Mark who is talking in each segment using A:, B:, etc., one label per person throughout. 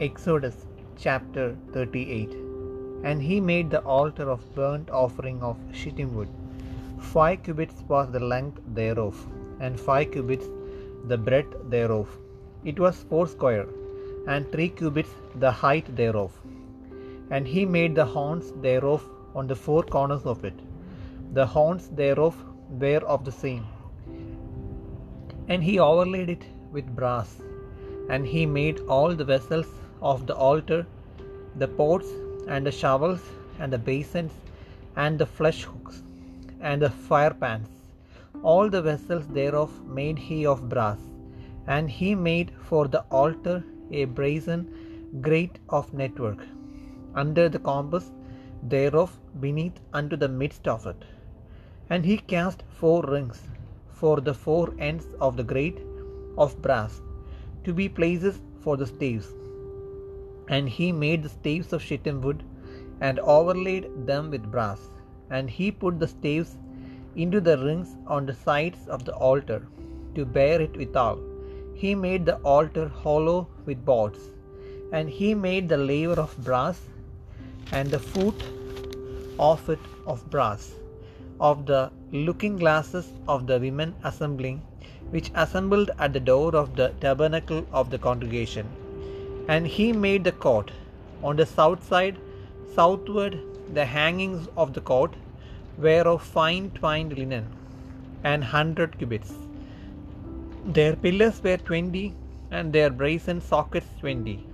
A: Exodus chapter 38 And he made the altar of burnt offering of shittim wood. Five cubits was the length thereof, and five cubits the breadth thereof. It was foursquare, and three cubits the height thereof. And he made the horns thereof on the four corners of it. The horns thereof were of the same. And he overlaid it with brass. And he made all the vessels of the altar, the pots and the shovels and the basins and the flesh hooks and the fire pans. All the vessels thereof made he of brass. And he made for the altar a brazen grate of network under the compass thereof beneath unto the midst of it. And he cast four rings for the four ends of the grate of brass to be places for the staves. And he made the staves of shittim wood and overlaid them with brass. And he put the staves into the rings on the sides of the altar to bear it withal. He made the altar hollow with boards. And he made the laver of brass and the foot of it of brass of the looking glasses of the women assembling, which assembled at the door of the tabernacle of the congregation. And he made the court. On the south side, southward, the hangings of the court were of fine twined linen, an hundred cubits. Their pillars were twenty, and their brazen sockets twenty.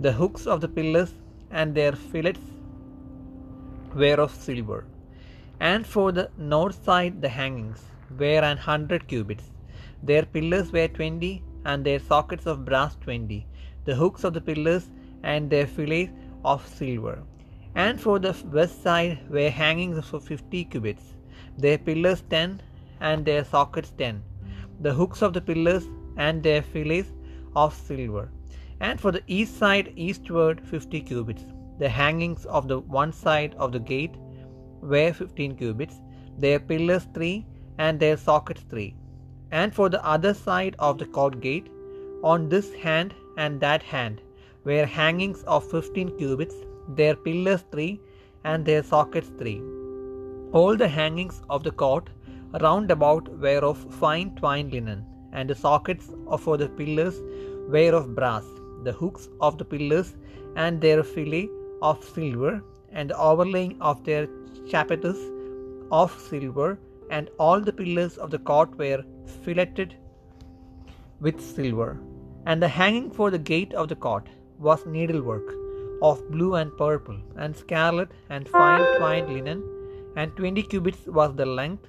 A: The hooks of the pillars and their fillets were of silver. And for the north side the hangings were an hundred cubits. Their pillars were twenty, and their sockets of brass twenty. The hooks of the pillars and their fillets of silver. And for the west side were hangings of fifty cubits. Their pillars ten, and their sockets ten. The hooks of the pillars and their fillets of silver. And for the east side eastward fifty cubits. The hangings of the one side of the gate were fifteen cubits, their pillars three, and their sockets three. And for the other side of the court gate, on this hand and that hand, were hangings of fifteen cubits, their pillars three, and their sockets three. All the hangings of the court round about were of fine twined linen, and the sockets for the pillars were of brass. The hooks of the pillars and their fillet of silver, and the overlaying of their chapiters of silver, and all the pillars of the court were filleted with silver. And the hanging for the gate of the court was needlework of blue and purple, and scarlet, and fine twined linen, and twenty cubits was the length,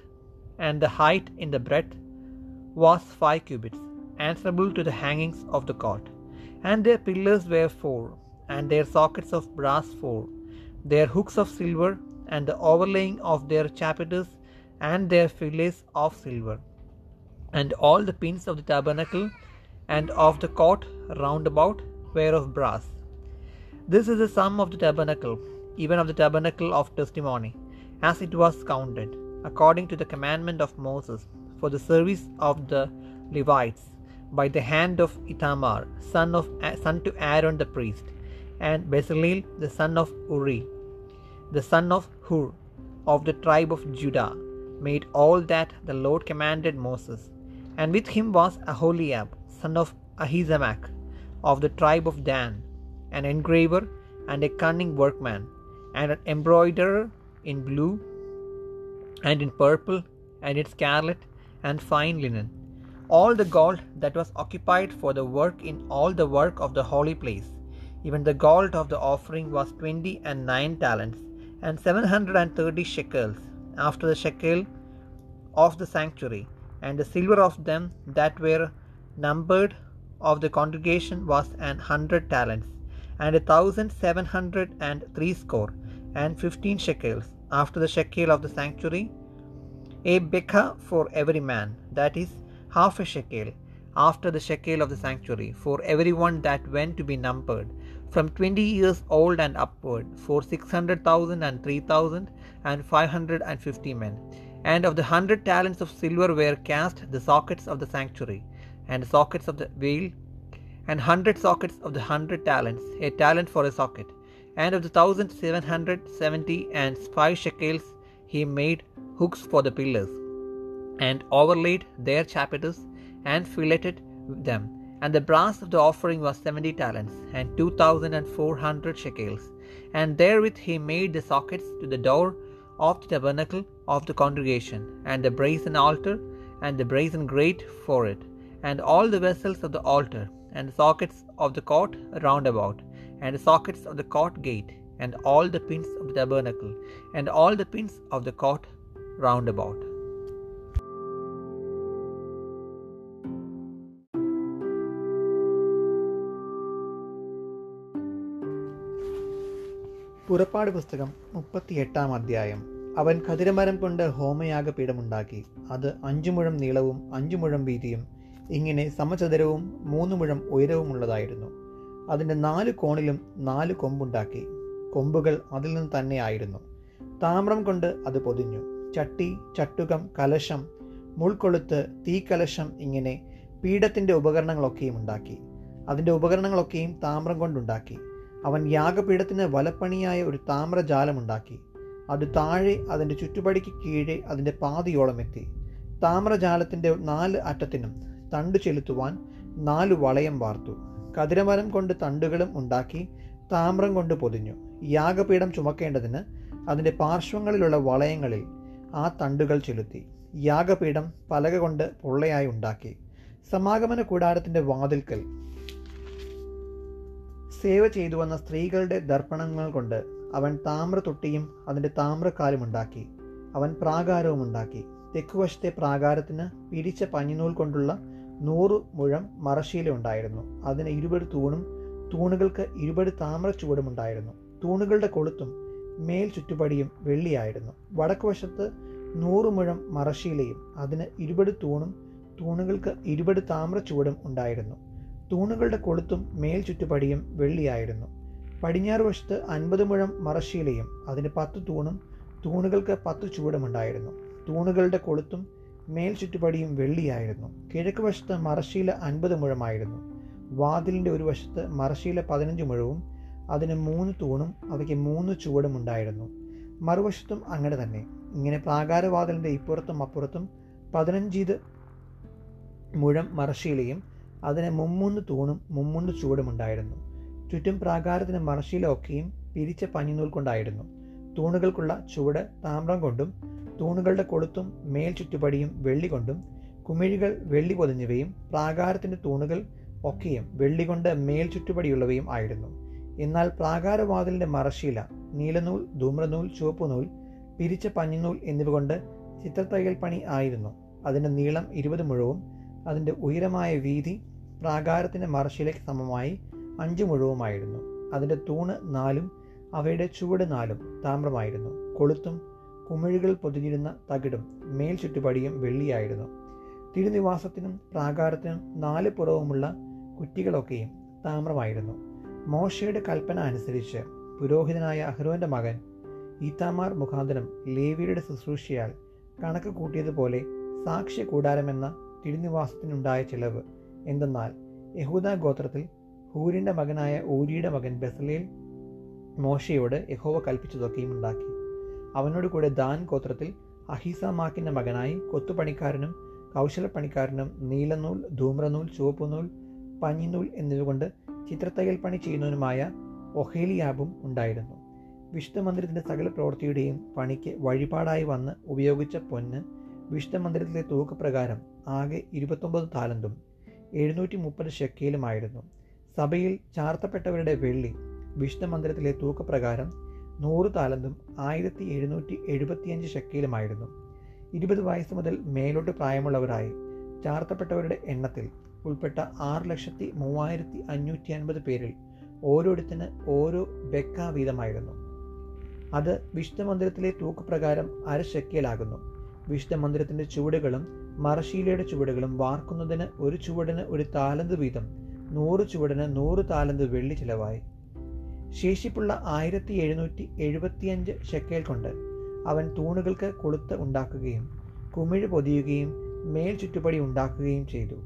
A: and the height in the breadth was five cubits, answerable to the hangings of the court. And their pillars were four, and their sockets of brass four, their hooks of silver, and the overlaying of their chapiters and their fillets of silver. And all the pins of the tabernacle and of the court round about were of brass. This is the sum of the tabernacle, even of the tabernacle of testimony, as it was counted, according to the commandment of Moses, for the service of the Levites, by the hand of Ithamar, son of son to Aaron the priest, and Bezalel the son of Uri, the son of Hur, of the tribe of Judah, made all that the Lord commanded Moses. And with him was Aholiab, son of Ahisamach, of the tribe of Dan, an engraver and a cunning workman, and an embroiderer in blue, and in purple, and in scarlet, and fine linen. All the gold that was occupied for the work in all the work of the holy place, even the gold of the offering was twenty and nine talents, and seven hundred and thirty shekels, after the shekel of the sanctuary, and the silver of them that were numbered of the congregation was an hundred talents, and a thousand seven hundred and threescore, and fifteen shekels, after the shekel of the sanctuary, a bekah for every man, that is, half a shekel, after the shekel of the sanctuary, for every one that went to be numbered, from twenty years old and upward, for six hundred thousand and three thousand and five hundred and fifty men. And of the hundred talents of silver were cast the sockets of the sanctuary, and sockets of the veil, and hundred sockets of the hundred talents, a talent for a socket. And of the thousand seven hundred seventy and five shekels he made hooks for the pillars, and overlaid their chapiters, and filleted them. And the brass of the offering was seventy talents, and two thousand and four hundred shekels. And therewith he made the sockets to the door of the tabernacle of the congregation, and the brazen altar, and the brazen grate for it, and all the vessels of the altar, and the sockets of the court round about, and the sockets of the court gate, and all the pins of the tabernacle, and all the pins of the court round about. പുറപ്പാട് പുസ്തകം മുപ്പത്തിയെട്ടാം അധ്യായം അവൻ ഖതിരമരം കൊണ്ട് ഹോമയാഗപീഠമുണ്ടാക്കി അത് അഞ്ചു മുഴം നീളവും അഞ്ചു മുഴം വീതിയും ഇങ്ങനെ സമചതുരവും മൂന്ന് മുഴം ഉയരവുമുള്ളതായിരുന്നു അതിന്റെ നാല് കോണിലും നാല് കൊമ്പുണ്ടാക്കി. കൊമ്പുകൾ അതിൽ നിന്ന് തന്നെയായിരുന്നു താമ്രം കൊണ്ട് അത് പൊതിഞ്ഞു. ചട്ടി ചട്ടുകം കലശം മുൾക്കൊളുത്ത് തീക്കലശം ഇങ്ങനെ പീഠത്തിന്റെ ഉപകരണങ്ങളൊക്കെയും ഉണ്ടാക്കി. അതിന്റെ ഉപകരണങ്ങളൊക്കെയും താമ്രം കൊണ്ടുണ്ടാക്കി. അവൻ യാഗപീഠത്തിന് വലപ്പണിയായ ഒരു താമ്രജാലമുണ്ടാക്കി അത് താഴെ അതിന്റെ ചുറ്റുപടിക്ക് കീഴെ അതിന്റെ പാതിയോളം എത്തി. താമ്രജാലത്തിന്റെ നാല് അറ്റത്തിനും തണ്ടു ചെലുത്തുവാൻ നാല് വളയം വാർത്തു. കതിരമരം കൊണ്ട് തണ്ടുകളും ഉണ്ടാക്കി താമ്രം കൊണ്ട് പൊതിഞ്ഞു. യാഗപീഠം ചുമക്കേണ്ടതിന് അതിന്റെ പാർശ്വങ്ങളിലുള്ള വളയങ്ങളിൽ ആ തണ്ടുകൾ ചെലുത്തി. യാഗപീഠം പലക കൊണ്ട് പൊള്ളയായി ഉണ്ടാക്കി. സമാഗമന കൂടാരത്തിന്റെ വാതിൽക്കൽ. സേവ ചെയ്തു വന്ന സ്ത്രീകളുടെ ദർപ്പണങ്ങൾ കൊണ്ട് അവൻ താമ്ര തൊട്ടിയും അതിന്റെ താമ്രക്കാലും ഉണ്ടാക്കി. അവൻ പ്രാകാരവും ഉണ്ടാക്കി. തെക്കുവശത്തെ പ്രാകാരത്തിന് പിരിച്ച പഞ്ഞിനൂൽ കൊണ്ടുള്ള നൂറ് മുഴം മറശീല ഉണ്ടായിരുന്നു. അതിന് ഇരുപത് തൂണും തൂണുകൾക്ക് ഇരുപത് താമ്ര ചുവടും ഉണ്ടായിരുന്നു. തൂണുകളുടെ കൊളുത്തും മേൽ ചുറ്റുപടിയും വെള്ളിയായിരുന്നു. വടക്കുവശത്ത് നൂറ് മുഴം മറശീലയും അതിന് ഇരുപത് തൂണും തൂണുകൾക്ക് ഇരുപത് താമ്ര ചുവടും ഉണ്ടായിരുന്നു. തൂണുകളുടെ കൊളുത്തും മേൽ ചുറ്റുപടിയും വെള്ളിയായിരുന്നു. പടിഞ്ഞാറ് വശത്ത് അൻപത് മുഴം മറശീലയും അതിന് പത്ത് തൂണും തൂണുകൾക്ക് പത്ത് ചുവടുമുണ്ടായിരുന്നു തൂണുകളുടെ കൊളുത്തും മേൽ ചുറ്റുപടിയും വെള്ളിയായിരുന്നു. കിഴക്ക് വശത്ത് മറശീല അൻപത് മുഴമായിരുന്നു. വാതിലിന്റെ ഒരു വശത്ത് മറശീല പതിനഞ്ച് മുഴവും അതിന് മൂന്ന് തൂണും അവയ്ക്ക് മൂന്ന് ചുവടും ഉണ്ടായിരുന്നു. മറുവശത്തും അങ്ങനെ തന്നെ. ഇങ്ങനെ പ്രാകാരവാതിലിന്റെ ഇപ്പുറത്തും അപ്പുറത്തും പതിനഞ്ചീത് മുഴം മറശീലയും അതിന് മുമ്മൂന്ന് തൂണും മുമ്മൂന്ന് ചുവടുമുണ്ടായിരുന്നു ചുറ്റും പ്രാകാരത്തിന് മറശീല ഒക്കെയും പിരിച്ച പഞ്ഞിനൂൽ കൊണ്ടായിരുന്നു തൂണുകൾക്കുള്ള ചുവട് താമ്രം കൊണ്ടും തൂണുകളുടെ കൊളുത്തും മേൽ ചുറ്റുപടിയും വെള്ളി കൊണ്ടും കുമിഴികൾ വെള്ളി പൊതിഞ്ഞവയും പ്രാകാരത്തിന്റെ തൂണുകൾ ഒക്കെയും വെള്ളി കൊണ്ട് മേൽ ചുറ്റുപടിയുള്ളവയും ആയിരുന്നു. എന്നാൽ പ്രാകാരവാതിലിന്റെ മറശീല നീലനൂൽ ധൂമ്രനൂൽ ചുവപ്പുനൂൽ പിരിച്ച പഞ്ഞിനൂൽ എന്നിവ കൊണ്ട് ചിത്രത്തയ്യൽ പണി ആയിരുന്നു. അതിന്റെ നീളം ഇരുപത് മുഴവും അതിന്റെ ഉയരമായ വീതി പ്രാകാരത്തിന്റെ മറശീലയ്ക്ക് സമമായി അഞ്ച് മുഴവുമായിരുന്നു. അതിന്റെ തൂണ് നാലും അവയുടെ ചുവട് നാലും താമ്രമായിരുന്നു. കൊളുത്തും കുമിഴുകൾ പൊതിഞ്ഞിരുന്ന തകിടും മേൽ ചുറ്റുപടിയും വെള്ളിയായിരുന്നു. തിരുനിവാസത്തിനും പ്രാകാരത്തിനും നാല് പുറവുമുള്ള കുറ്റികളൊക്കെയും താമ്രമായിരുന്നു. മോശയുടെ കൽപ്പന അനുസരിച്ച് പുരോഹിതനായ അഹ്റോന്റെ മകൻ ഈത്താമാർ മുഖാന്തരം ലേവിയുടെ ശുശ്രൂഷയാൽ കണക്ക് കൂട്ടിയതുപോലെ സാക്ഷ്യ കൂടാരമെന്ന തിരുനിവാസത്തിനുണ്ടായ ചിലവ് എന്തെന്നാൽ യഹൂദ ഗോത്രത്തിൽ ഹൂരിന്റെ മകനായ ഊരിയുടെ മകൻ ബെസലേൽ മോശയോട് യഹോവ കൽപ്പിച്ചതൊക്കെയും ഉണ്ടാക്കി. അവനോട് കൂടെ ദാൻ ഗോത്രത്തിൽ അഹിസാമാക്കിന്റെ മകനായി കൊത്തുപണിക്കാരനും കൗശലപ്പണിക്കാരനും നീലനൂൽ ധൂമ്രനൂൽ ചുവപ്പുനൂൽ പഞ്ഞിനൂൽ എന്നിവകൊണ്ട് ചിത്രത്തയ്യൽ പണി ചെയ്യുന്നവനുമായ ഒഹേലിയാബും ഉണ്ടായിരുന്നു. വിശുദ്ധ മന്ദിരത്തിന്റെ സകല പ്രവൃത്തിയുടെയും പണിക്ക് വഴിപാടായി വന്ന് ഉപയോഗിച്ച പൊന്ന് വിശുദ്ധ മന്ദിരത്തിലെ തൂക്കപ്രകാരം ആകെ ഇരുപത്തൊമ്പത് താലന്തും എഴുന്നൂറ്റി മുപ്പത് ഷെക്കയിലുമായിരുന്നു സഭയിൽ ചാർത്തപ്പെട്ടവരുടെ വെള്ളി വിശുദ്ധ മന്ദിരത്തിലെ തൂക്കപ്രകാരം നൂറ് താലന്തും ആയിരത്തി എഴുന്നൂറ്റി എഴുപത്തിയഞ്ച് ശക്കയിലുമായിരുന്നു ഇരുപത് വയസ്സ് മുതൽ മേലോട്ട് പ്രായമുള്ളവരായി ചാർത്തപ്പെട്ടവരുടെ എണ്ണത്തിൽ ഉൾപ്പെട്ട ആറ് ലക്ഷത്തി മൂവായിരത്തി അഞ്ഞൂറ്റി അൻപത് പേരിൽ ഓരോരുത്തന് ഓരോ ബെക്ക വീതമായിരുന്നു. അത് വിഷ്ണു മന്ദിരത്തിലെ തൂക്കപ്രകാരം അര ഷെക്കയിലാകുന്നു വിശുദ്ധ മന്ദിരത്തിന്റെ ചുവടുകളും മറശീലയുടെ ചുവടുകളും വാർക്കുന്നതിന് ഒരു ചുവടിന് ഒരു താലന്ത് വീതം നൂറ് ചുവടിന് നൂറ് താലന്ത് വെള്ളി ചിലവായി. ശേഷിപ്പുള്ള ആയിരത്തി എഴുന്നൂറ്റി എഴുപത്തിയഞ്ച് ഷെക്കേൽ കൊണ്ട് അവൻ തൂണുകൾക്ക് കൊളുത്ത് ഉണ്ടാക്കുകയും കുമിഴ് പൊതിയുകയും മേൽ ചുറ്റുപടി ഉണ്ടാക്കുകയും ചെയ്തു.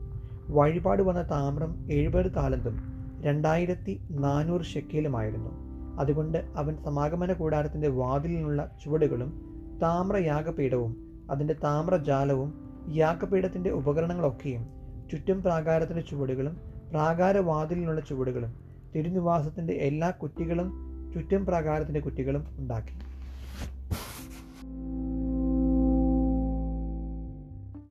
A: വഴിപാട് വന്ന താമ്രം എഴുപത് താലന്തും രണ്ടായിരത്തി നാനൂറ് ഷെക്കേലുമായിരുന്നു. അതുകൊണ്ട് അവൻ സമാഗമന കൂടാരത്തിന്റെ വാതിലിനുള്ള ചുവടുകളും താമ്രയാഗപീഠവും അതിന്റെ താമ്രജാലവും യാഗപീഠത്തിന്റെ ഉപകരണങ്ങളൊക്കെയും ചുറ്റും പ്രാകാരത്തിന്റെ ചുവടുകളും പ്രാകാരവാതിലിനുള്ള ചുവടുകളും തിരുനിവാസത്തിന്റെ എല്ലാ കുറ്റികളും ചുറ്റും പ്രാകാരത്തിന്റെ കുറ്റികളും ഉണ്ടാക്കി.